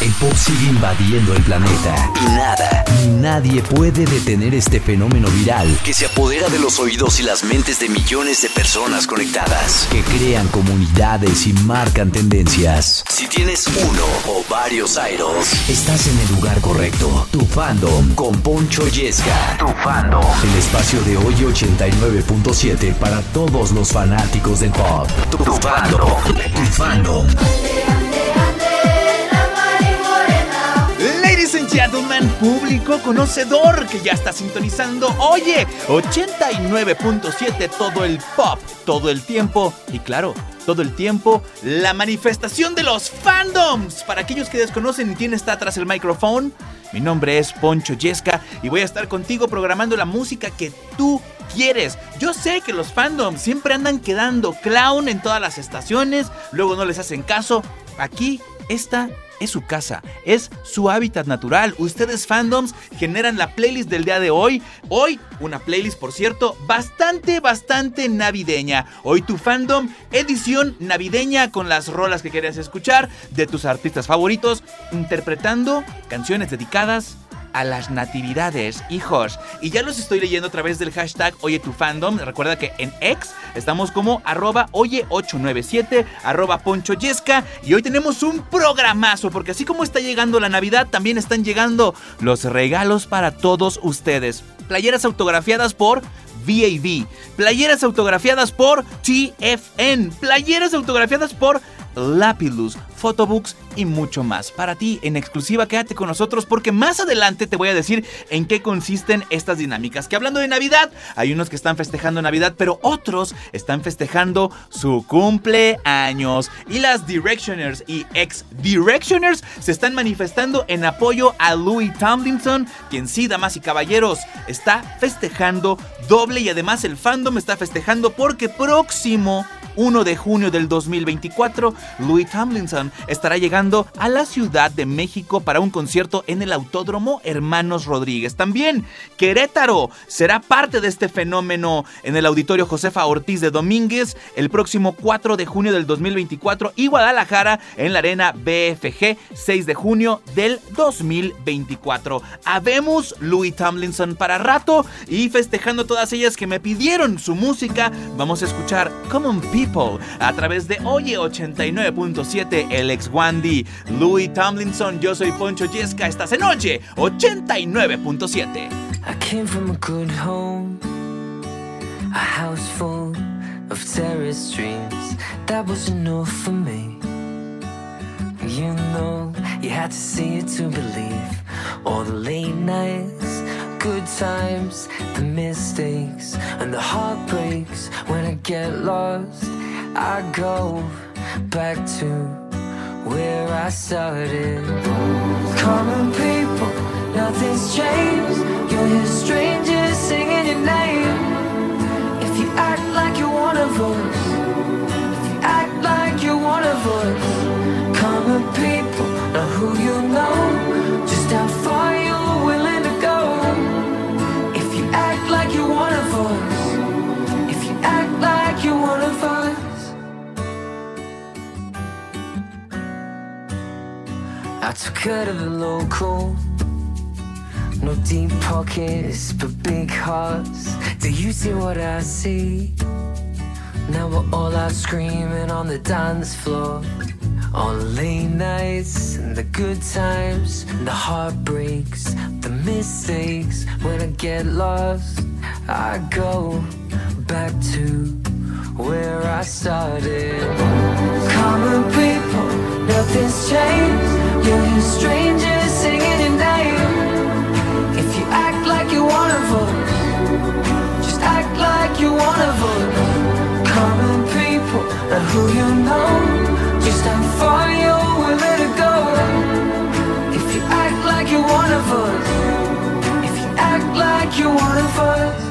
El pop sigue invadiendo el planeta y nada ni nadie puede detener este fenómeno viral que se apodera de los oídos y las mentes de millones de personas conectadas, que crean comunidades y marcan tendencias. Si tienes uno o varios idols, estás en el lugar correcto. Tu fandom con Poncho Yesca. Tu fandom. El espacio de hoy 89.7 para todos los fanáticos del pop. Tu, tu fandom. Tu fandom. Gentlemen, público conocedor que ya está sintonizando, oye, 89.7 todo el pop, todo el tiempo y claro, todo el tiempo, la manifestación de los fandoms. Para aquellos que desconocen quién está tras el micrófono, mi nombre es Poncho Yesca y voy a estar contigo programando la música que tú quieres. Yo sé que los fandoms siempre andan quedando clown en todas las estaciones, luego no les hacen caso. Aquí, esta es su casa, es su hábitat natural. Ustedes fandoms generan la playlist del día de hoy. Hoy, una playlist, por cierto, bastante, bastante navideña. Hoy tu fandom, edición navideña con las rolas que quieres escuchar de tus artistas favoritos, interpretando canciones dedicadas a las natividades, hijos. Y ya los estoy leyendo a través del hashtag Oye tu fandom. Recuerda que en X estamos como arroba oye897, arroba Poncho Yesca. Y hoy tenemos un programazo, porque así como está llegando la Navidad, también están llegando los regalos para todos ustedes. Playeras autografiadas por VAV, playeras autografiadas por TFN, playeras autografiadas por Lapilus, photobooks y mucho más. Para ti, en exclusiva, quédate con nosotros porque más adelante te voy a decir en qué consisten estas dinámicas. Que hablando de Navidad, hay unos que están festejando Navidad, pero otros están festejando su cumpleaños. Y las Directioners y ex-Directioners se están manifestando en apoyo a Louis Tomlinson, quien sí, damas y caballeros, está festejando doble y además el fandom está festejando porque próximo 1 de junio del 2024, Louis Tomlinson estará llegando a la Ciudad de México para un concierto en el Autódromo Hermanos Rodríguez. También Querétaro será parte de este fenómeno en el Auditorio Josefa Ortiz de Domínguez el próximo 4 de junio del 2024 y Guadalajara en la Arena BFG 6 de junio del 2024. Habemos Louis Tomlinson para rato y festejando todas ellas que me pidieron su música, vamos a escuchar Common People a través de Oye 89.7 el ex Wandy. Louis Tomlinson, yo soy Poncho Yesca, estás en Oye 89.7. I came from a good home, a house full of terrace dreams. That was enough for me. You know, you had to see it to believe. All the late nights, good times, the mistakes, and the heartbreaks. When I get lost, I go back to where I started. Common people, nothing's changed. You'll hear strangers singing your name. If you act like you're one of us, if you act like you're one of us, common people, not who you know, I took her to the local. No deep pockets, but big hearts. Do you see what I see? Now we're all out screaming on the dance floor. The late nights and the good times and the heartbreaks, the mistakes. When I get lost, I go back to where I started. Common people, nothing's changed. You hear stranger, singing and dying. If you act like you Just act like you Common people who you know? Willing to go. If you act like you want of us, If you act like you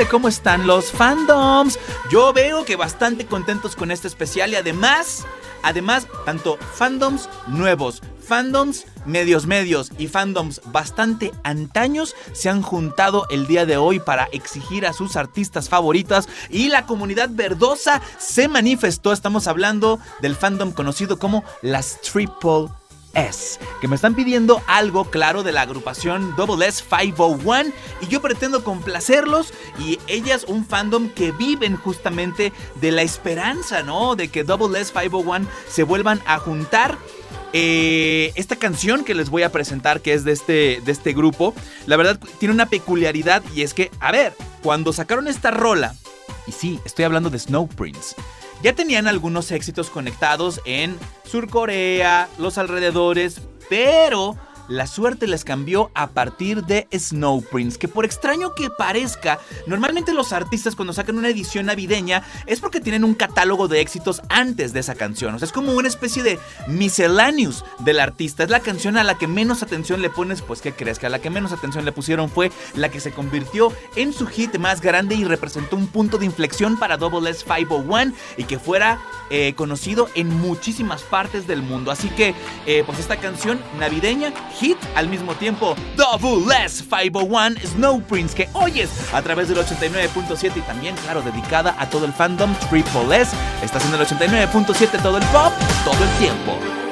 89.7, ¿cómo están los fandoms? Yo veo que bastante contentos con este especial y además, además, tanto fandoms nuevos, fandoms medios medios y fandoms bastante antaños se han juntado el día de hoy para exigir a sus artistas favoritas y la comunidad verdosa se manifestó. Estamos hablando del fandom conocido como las Triple S, que me están pidiendo algo claro de la agrupación Double S 501 y yo pretendo complacerlos y ellas un fandom que viven justamente de la esperanza, ¿no? De que Double S 501 se vuelvan a juntar eh, esta canción que les voy a presentar, que es de este, de este grupo, la verdad tiene una peculiaridad y es que, a ver, cuando sacaron esta rola, y sí, estoy hablando de Snow Prince, ya tenían algunos éxitos conectados en Sur Corea, los alrededores, pero la suerte les cambió a partir de Snow Prince, que por extraño que parezca, normalmente los artistas cuando sacan una edición navideña es porque tienen un catálogo de éxitos antes de esa canción, o sea, es como una especie de miscellaneous del artista, es la canción a la que menos atención le pones, pues. Que a la que menos atención le pusieron fue la que se convirtió en su hit más grande y representó un punto de inflexión para Double S 501 y que fuera eh, conocido en muchísimas partes del mundo, así que eh, pues esta canción navideña hit al mismo tiempo. Double S 501 Snow Prince que oyes a través del 89.7 y también claro dedicada a todo el fandom Triple S. Está haciendo el 89.7 todo el pop todo el tiempo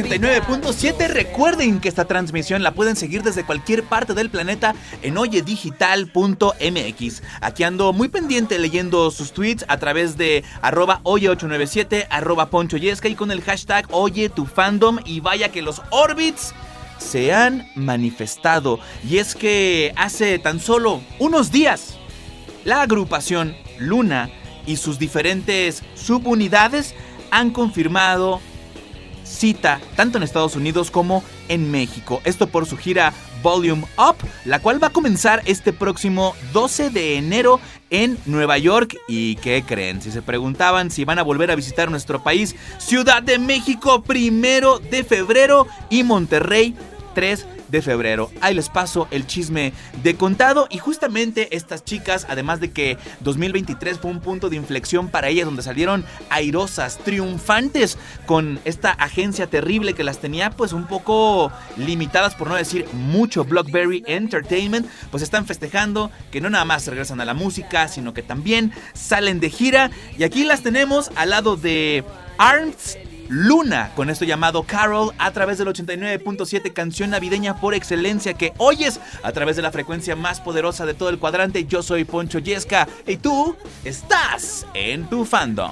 89.7. Recuerden que esta transmisión la pueden seguir desde cualquier parte del planeta en oyedigital.mx. Aquí ando muy pendiente leyendo sus tweets a través de arroba oye897, arroba ponchoyesca y con el hashtag Oye tu fandom. Y vaya que los Orbits se han manifestado. Y es que hace tan solo unos días, la agrupación Luna y sus diferentes subunidades han confirmado cita tanto en Estados Unidos como en México. Esto por su gira Volume Up, la cual va a comenzar este próximo 12 de enero en Nueva York. ¿Y qué creen? Si se preguntaban si van a volver a visitar nuestro país, Ciudad de México primero de febrero y Monterrey 3 de febrero. Ahí les paso el chisme de contado. Y justamente estas chicas, además de que 2023 fue un punto de inflexión para ellas donde salieron airosas, triunfantes con esta agencia terrible que las tenía pues un poco limitadas por no decir mucho. Blockberry Entertainment, pues están festejando que no nada más regresan a la música, sino que también salen de gira. Y aquí las tenemos al lado de Arms Luna con esto llamado Carol a través del 89.7 canción navideña por excelencia que oyes a través de la frecuencia más poderosa de todo el cuadrante. Yo soy Poncho Yesca y tú estás en tu fandom.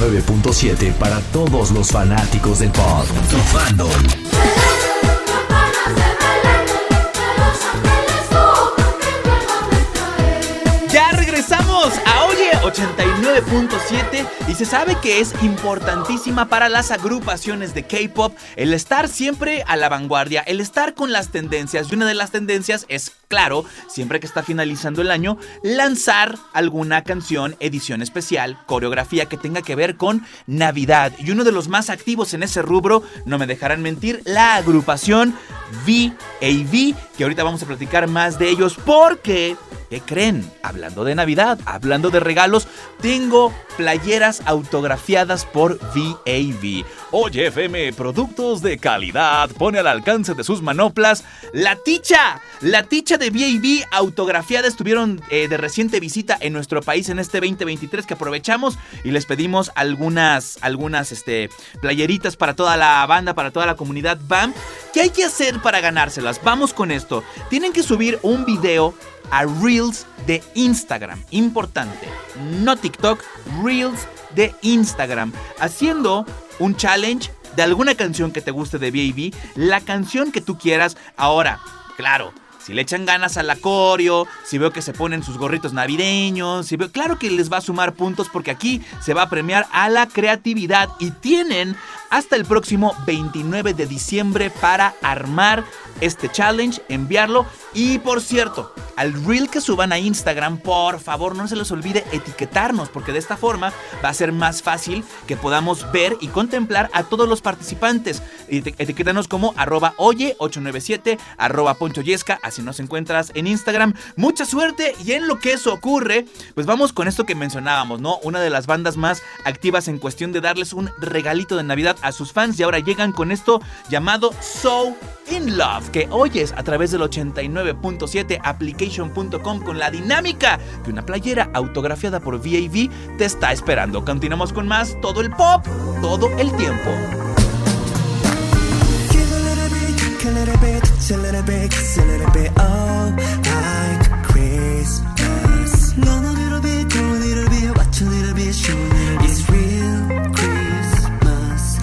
89.7 para todos los fanáticos del pop. Tu Fandom. regresamos a Oye 89.7 y se sabe que es importantísima para las agrupaciones de K-pop el estar siempre a la vanguardia, el estar con las tendencias. Y una de las tendencias es, claro, siempre que está finalizando el año, lanzar alguna canción, edición especial, coreografía que tenga que ver con Navidad. Y uno de los más activos en ese rubro, no me dejarán mentir, la agrupación VAV, que ahorita vamos a platicar más de ellos porque ¿Qué creen? Hablando de Navidad, hablando de regalos, tengo playeras autografiadas por VAV. Oye, FM, productos de calidad, pone al alcance de sus manoplas la ticha. La ticha de VAV autografiada estuvieron eh, de reciente visita en nuestro país en este 2023 que aprovechamos y les pedimos algunas, algunas este, playeritas para toda la banda, para toda la comunidad BAM. ¿Qué hay que hacer para ganárselas? Vamos con esto. Tienen que subir un video a Reels de Instagram. Importante, no TikTok, Reels de Instagram. Haciendo un challenge de alguna canción que te guste de Baby, la canción que tú quieras. Ahora, claro, si le echan ganas al acorio, si veo que se ponen sus gorritos navideños, si veo, claro que les va a sumar puntos porque aquí se va a premiar a la creatividad y tienen hasta el próximo 29 de diciembre para armar este challenge, enviarlo. Y por cierto, al reel que suban a Instagram, por favor no se les olvide etiquetarnos porque de esta forma va a ser más fácil que podamos ver y contemplar a todos los participantes. Etiquétanos como arroba oye897, arroba ponchoyesca, así nos encuentras en Instagram. Mucha suerte y en lo que eso ocurre, pues vamos con esto que mencionábamos, ¿no? Una de las bandas más activas en cuestión de darles un regalito de Navidad a sus fans y ahora llegan con esto llamado So In Love, que oyes a través del 89.7 con la dinámica que una playera autografiada por VAV te está esperando. Continuamos con más todo el pop, todo el tiempo. It's real Christmas,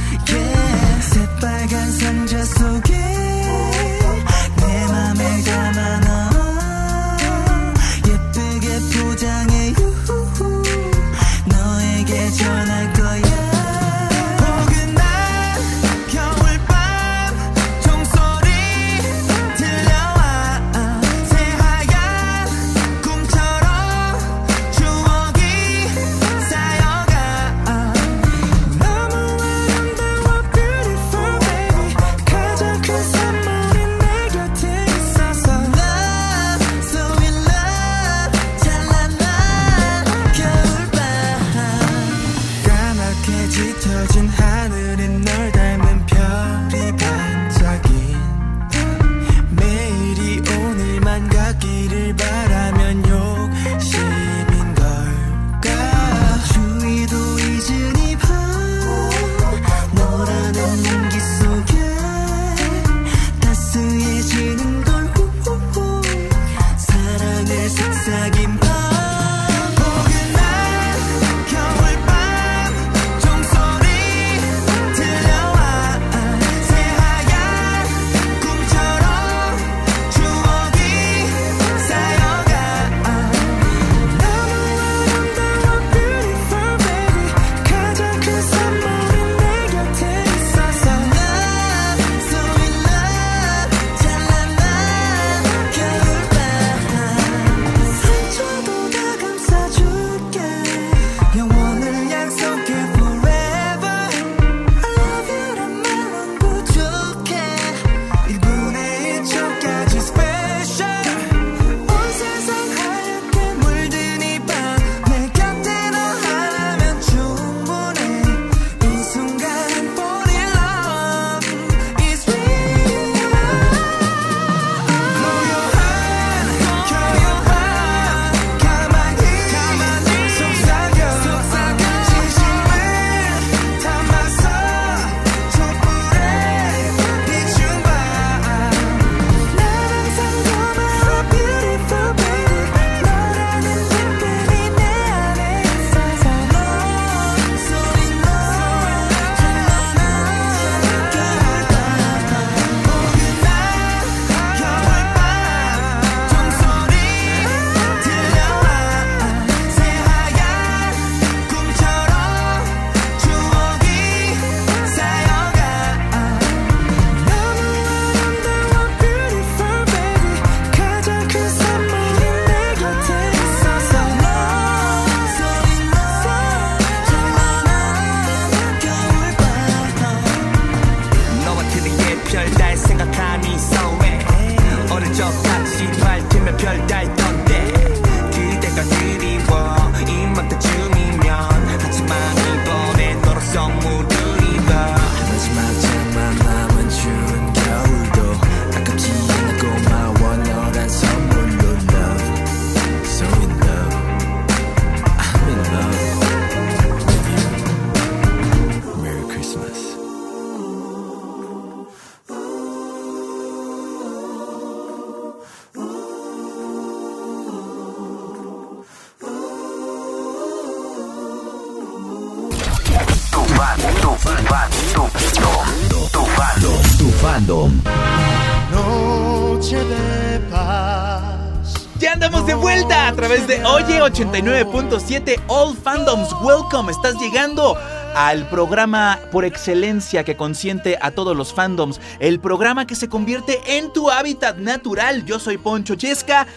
89.7 All Fandoms Welcome. Estás llegando al programa por excelencia que consiente a todos los fandoms, el programa que se convierte en tu hábitat natural. Yo soy Poncho Chesca.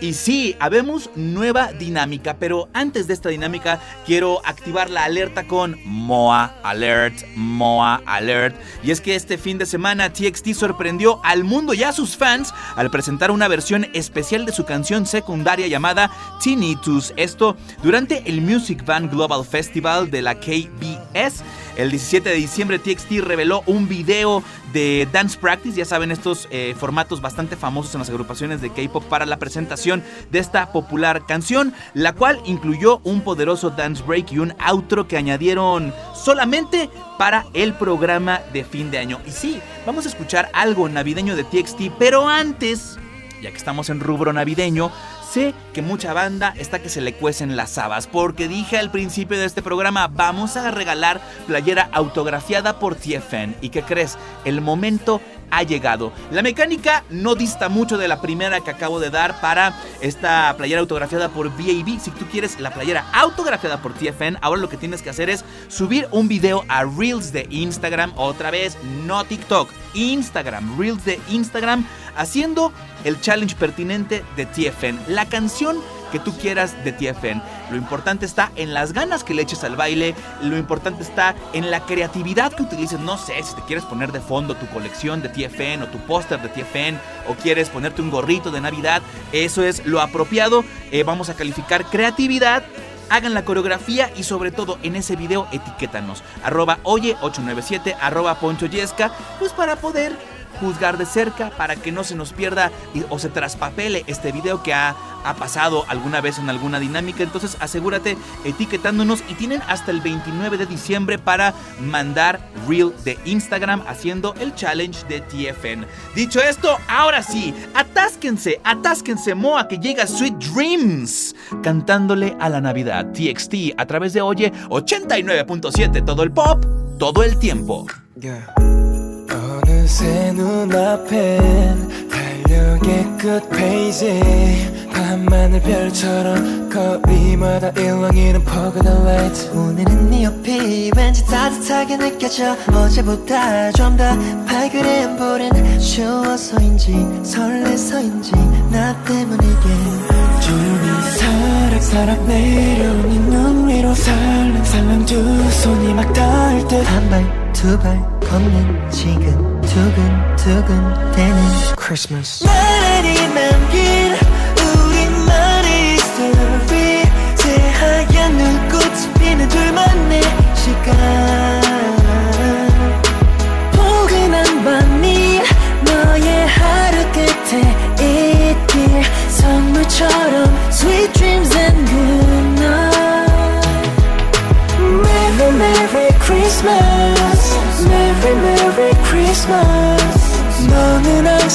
Y sí, habemos nueva dinámica, pero antes de esta dinámica quiero activar la alerta con MOA Alert, MOA Alert. Y es que este fin de semana TXT sorprendió al mundo y a sus fans al presentar una versión especial de su canción secundaria llamada Tinnitus. Esto durante el Music Van Global Festival de la KBS. El 17 de diciembre TXT reveló un video de Dance Practice, ya saben estos eh, formatos bastante famosos en las agrupaciones de K-Pop para la presentación de esta popular canción, la cual incluyó un poderoso dance break y un outro que añadieron solamente para el programa de fin de año. Y sí, vamos a escuchar algo navideño de TXT, pero antes, ya que estamos en rubro navideño, Sé que mucha banda está que se le cuecen las habas, porque dije al principio de este programa, vamos a regalar playera autografiada por TFN. ¿Y qué crees? El momento ha llegado. La mecánica no dista mucho de la primera que acabo de dar para esta playera autografiada por VAB. Si tú quieres la playera autografiada por TFN, ahora lo que tienes que hacer es subir un video a Reels de Instagram, otra vez, no TikTok, Instagram, Reels de Instagram, haciendo el challenge pertinente de TFN, la canción que tú quieras de TFN. Lo importante está en las ganas que le eches al baile, lo importante está en la creatividad que utilices. No sé si te quieres poner de fondo tu colección de TFN o tu póster de TFN o quieres ponerte un gorrito de Navidad, eso es lo apropiado. Eh, vamos a calificar creatividad hagan la coreografía y sobre todo en ese video etiquétanos. Arroba oye897, arroba ponchoyesca, pues para poder juzgar de cerca para que no se nos pierda o se traspapele este video que ha, pasado alguna vez en alguna dinámica. Entonces asegúrate etiquetándonos y tienen hasta el 29 de diciembre para mandar reel de Instagram haciendo el challenge de TFN. Dicho esto, ahora sí, atásquense, atásquense Moa que llega Sweet Dreams cantándole a la Navidad TXT a través de Oye 89.7 todo el pop todo el tiempo. 새 눈앞엔 달력의 끝 페이지 밤하늘 별처럼 거리마다 일렁이는 포근한 라이트 오늘은 네 옆이 왠지 따뜻하게 느껴져. 어제보다 좀더 발그레한 볼엔 추워서인지 설레서인지 나 때문이게. 눈이 사락사락 내려오는 눈 위로 살랑살랑 두 손이 막 닿을 듯. 한 발 두 발 걷는 지금 두근두근 되는 Christmas 나란히 남긴 우리만의 스토리 새하얀 눈꽃이 피는 둘만의 시간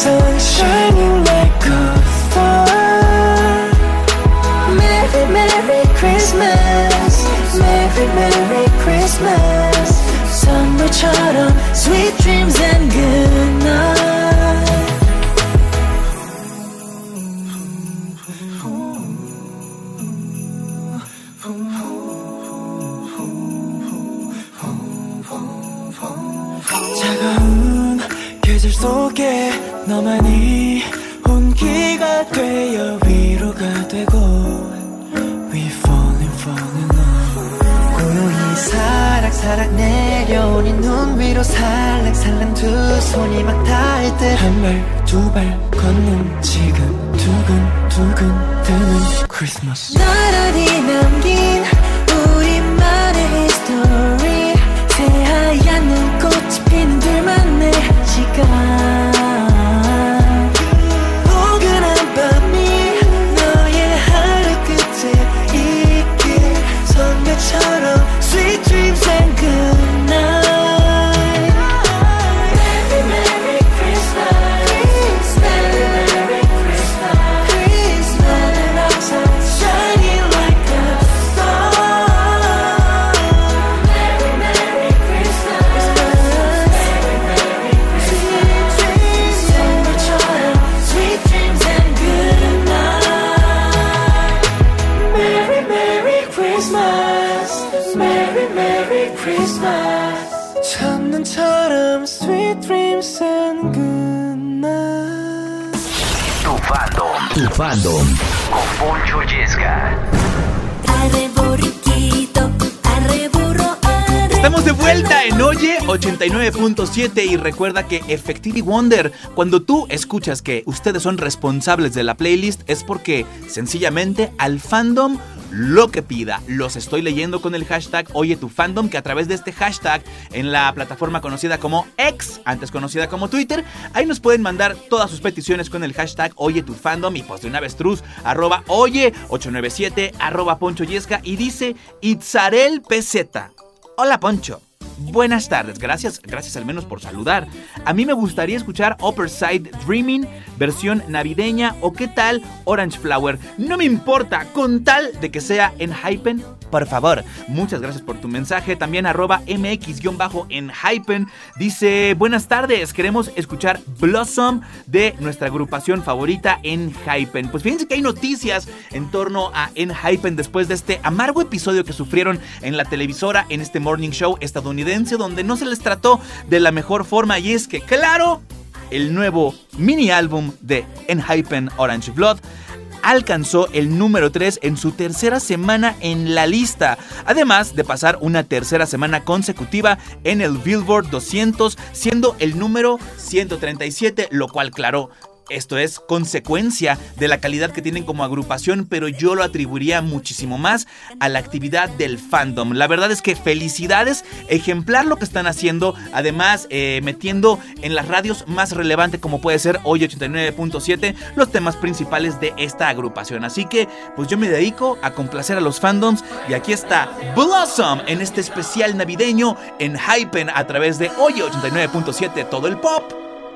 sun shining like a star Merry, Merry Christmas Merry, Merry Christmas. Summer child, sweet dreams 계절 속에 너만이 온기가 되어 위로가 되고 We falling falling love. 고요히 사락사락 내려오는 눈 위로 살랑살랑 두 손이 막 닿을 듯한발 두 발 걷는 지금 두근두근 드는 크리스마스 나란히 남긴 Christmas 첫눈처럼 Sweet dreams and good night Tu fandom. Tu fandom. Con Poncho Yesca. Arre borriquito, arre burro, arre Estamos de vuelta en Oye 89.7 y recuerda que Effectively Wonder, cuando tú escuchas que ustedes son responsables de la playlist es porque sencillamente al fandom lo que pida. Los estoy leyendo con el hashtag Oye tu fandom que a través de este hashtag en la plataforma conocida como X, antes conocida como Twitter, ahí nos pueden mandar todas sus peticiones con el hashtag Oye tu fandom y pues de una avestruz arroba Oye 897 arroba Poncho Yesca y dice Itzarel PZ. Hola Poncho. Buenas tardes, gracias, gracias al menos por saludar. A mí me gustaría escuchar Upper Side Dreaming, versión navideña o qué tal Orange Flower. No me importa, con tal de que sea en Hypen, por favor. Muchas gracias por tu mensaje. También arroba mx-en Hypen dice, buenas tardes, queremos escuchar Blossom de nuestra agrupación favorita en Hypen. Pues fíjense que hay noticias en torno a En Hypen después de este amargo episodio que sufrieron en la televisora en este morning show estadounidense donde no se les trató de la mejor forma. Y es que claro, el nuevo mini álbum de Enhypen Orange Blood alcanzó el número 3 en su tercera semana en la lista, además de pasar una tercera semana consecutiva en el Billboard 200, siendo el número 137, lo cual claro esto es consecuencia de la calidad que tienen como agrupación, pero yo lo atribuiría muchísimo más a la actividad del fandom. La verdad es que felicidades, ejemplar lo que están haciendo, además eh, metiendo en las radios más relevante como puede ser hoy 89.7 los temas principales de esta agrupación. Así que pues yo me dedico a complacer a los fandoms y aquí está Blossom en este especial navideño en Hypen a través de hoy 89.7 todo el pop.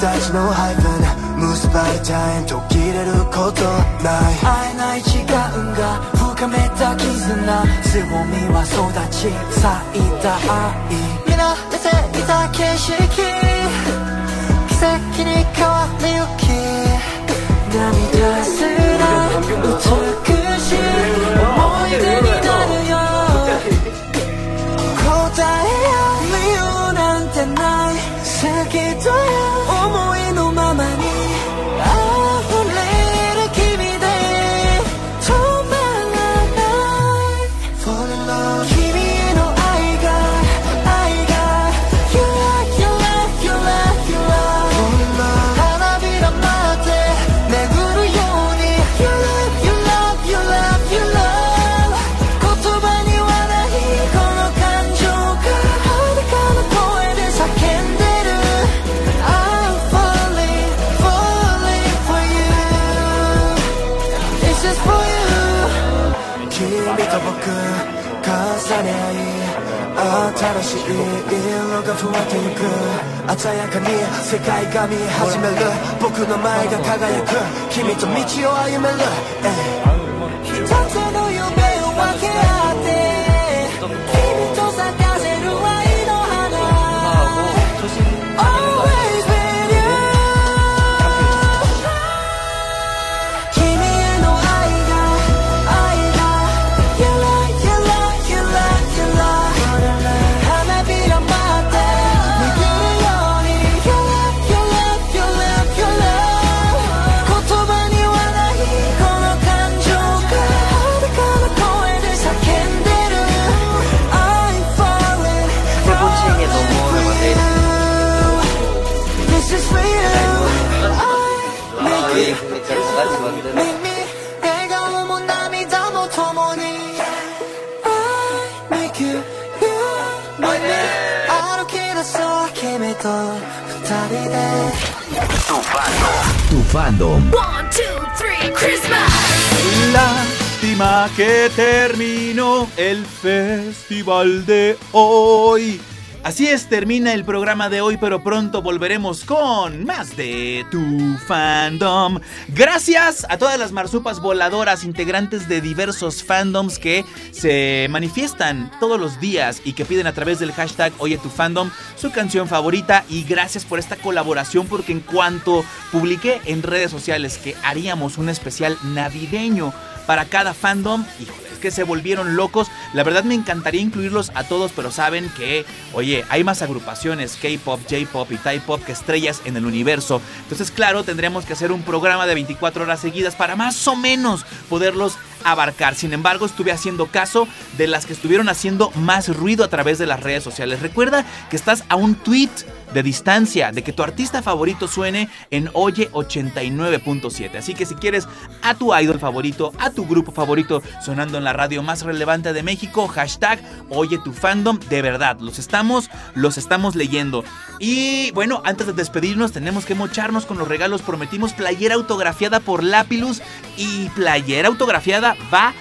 たちのハイプン結ばれた縁途切れることない。会えない時間が深めた絆。強みは育ち咲いた愛。見慣れていた景色新しい色が増えてゆく。鮮やかに世界が見え始める。僕の前が輝く。君と道を歩める、termina el programa de hoy, pero pronto volveremos con más de tu fandom. Gracias a todas las marsupas voladoras, integrantes de diversos fandoms que se manifiestan todos los días y que piden a través del hashtag Oye tu fandom su canción favorita. Y gracias por esta colaboración, porque en cuanto publiqué en redes sociales que haríamos un especial navideño para cada fandom, híjole, que se volvieron locos. La verdad me encantaría incluirlos a todos, pero saben que, oye, hay más agrupaciones, K-pop, J-pop y Thai-pop que estrellas en el universo. Entonces, claro, tendremos que hacer un programa de 24 horas seguidas para más o menos poderlos abarcar. Sin embargo, estuve haciendo caso de las que estuvieron haciendo más ruido a través de las redes sociales. Recuerda que estás a un tweet de distancia de que tu artista favorito suene en Oye 89.7. Así que si quieres a tu idol favorito, a tu grupo favorito sonando en la radio más relevante de México, hashtag Oye tu fandom, de verdad, los estamos, los estamos leyendo. Y bueno, antes de despedirnos tenemos que mocharnos con los regalos. Prometimos playera autografiada por Lapilus y playera autografiada va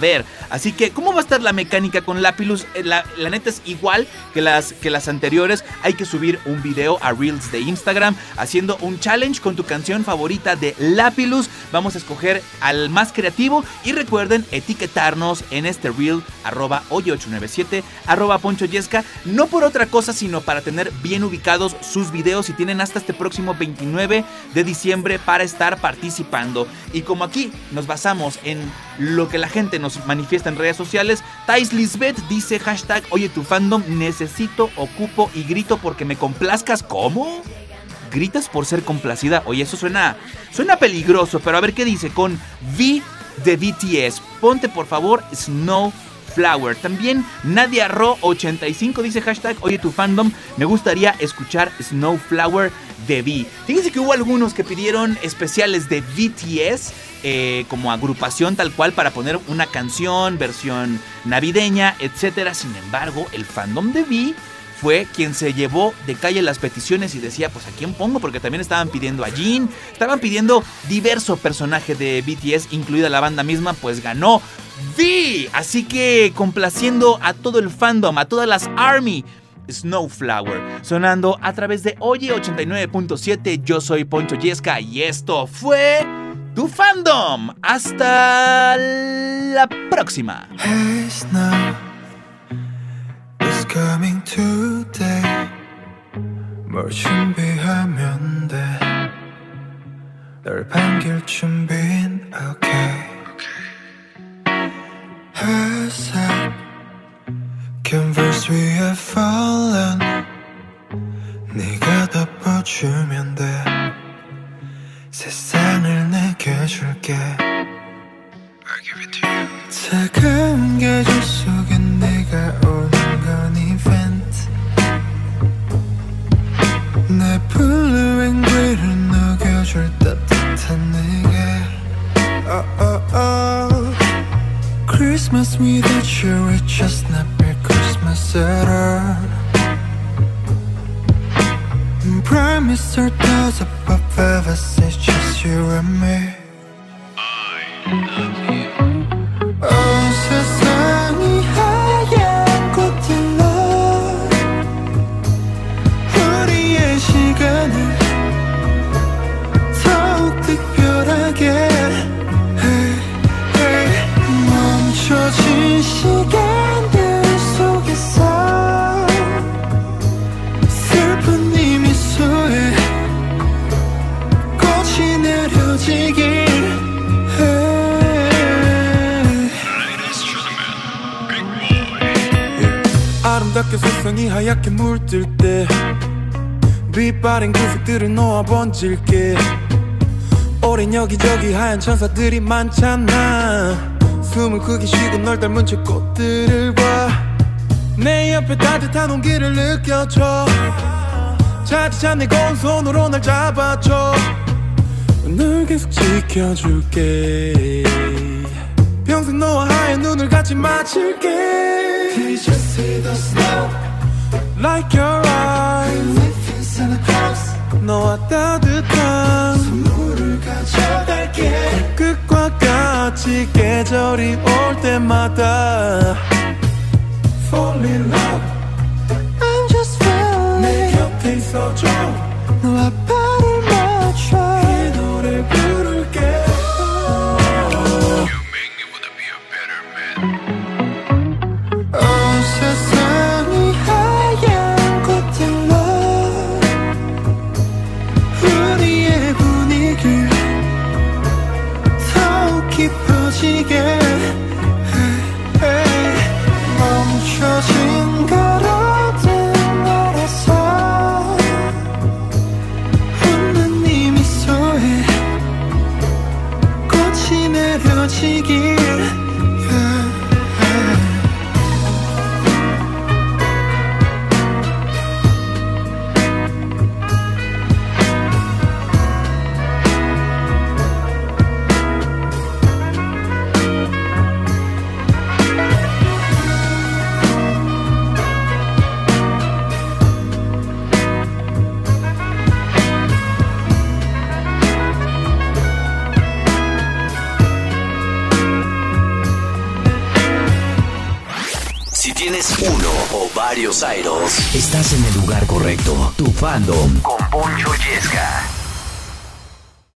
ver. Así que, ¿cómo va a estar la mecánica con Lapilus? Eh, La, la neta es igual que las, que las anteriores. Hay que subir un video a Reels de Instagram haciendo un challenge con tu canción favorita de Lapilus. Vamos a escoger al más creativo y recuerden etiquetarnos en este reel arroba oye897 arroba poncho yesca. No por otra cosa, sino para tener bien ubicados sus videos y tienen hasta este próximo 29 de diciembre para estar participando. Y como aquí nos basamos en lo que la gente nos manifiesta en redes sociales, Thais Lisbeth dice hashtag oye tu fandom, necesito, ocupo y grito porque me complazcas. ¿Cómo? gritas por ser complacida. Oye, eso suena, suena peligroso, pero a ver qué dice con V de BTS. Ponte por favor Snow Flower. También Nadia Ro 85 dice hashtag Oye tu fandom. Me gustaría escuchar Snowflower de V. Fíjense que hubo algunos que pidieron especiales de BTS. eh, como agrupación tal cual para poner una canción, versión navideña, etcétera. Sin embargo, el fandom de V fue quien se llevó de calle las peticiones y decía, pues a quién pongo, porque también estaban pidiendo a Jin, estaban pidiendo diverso personaje de BTS, incluida la banda misma, pues ganó V. Así que complaciendo a todo el fandom, a todas las ARMY. Snowflower, sonando a través de Oye 89.7. Yo soy Poncho Yesca y esto fue tu fandom. Hasta la próxima. Hey snow is coming today 뭘 준비하면 돼널 반길 준비는 okay 회색 canvas 위에 fallen. 네가 덮어주면 돼. 세상을 내게 줄게 물들 때 빛바랜 구색들을 놓아 번질게. 오랜 여기저기 하얀 천사들이 많잖아. 숨을 크게 쉬고 널 닮은 채 꽃들을 봐내 옆에 따뜻한 온기를 느껴줘. 차디찬 내 고운 손으로 날 잡아줘. 널 계속 지켜줄게. 평생 너와 하얀 눈을 같이 맞출게. Did you see the snow? Like your eyes 너와 따뜻한 선물을 가져갈게 끝과 같이 계절이 올 때마다 Fall in love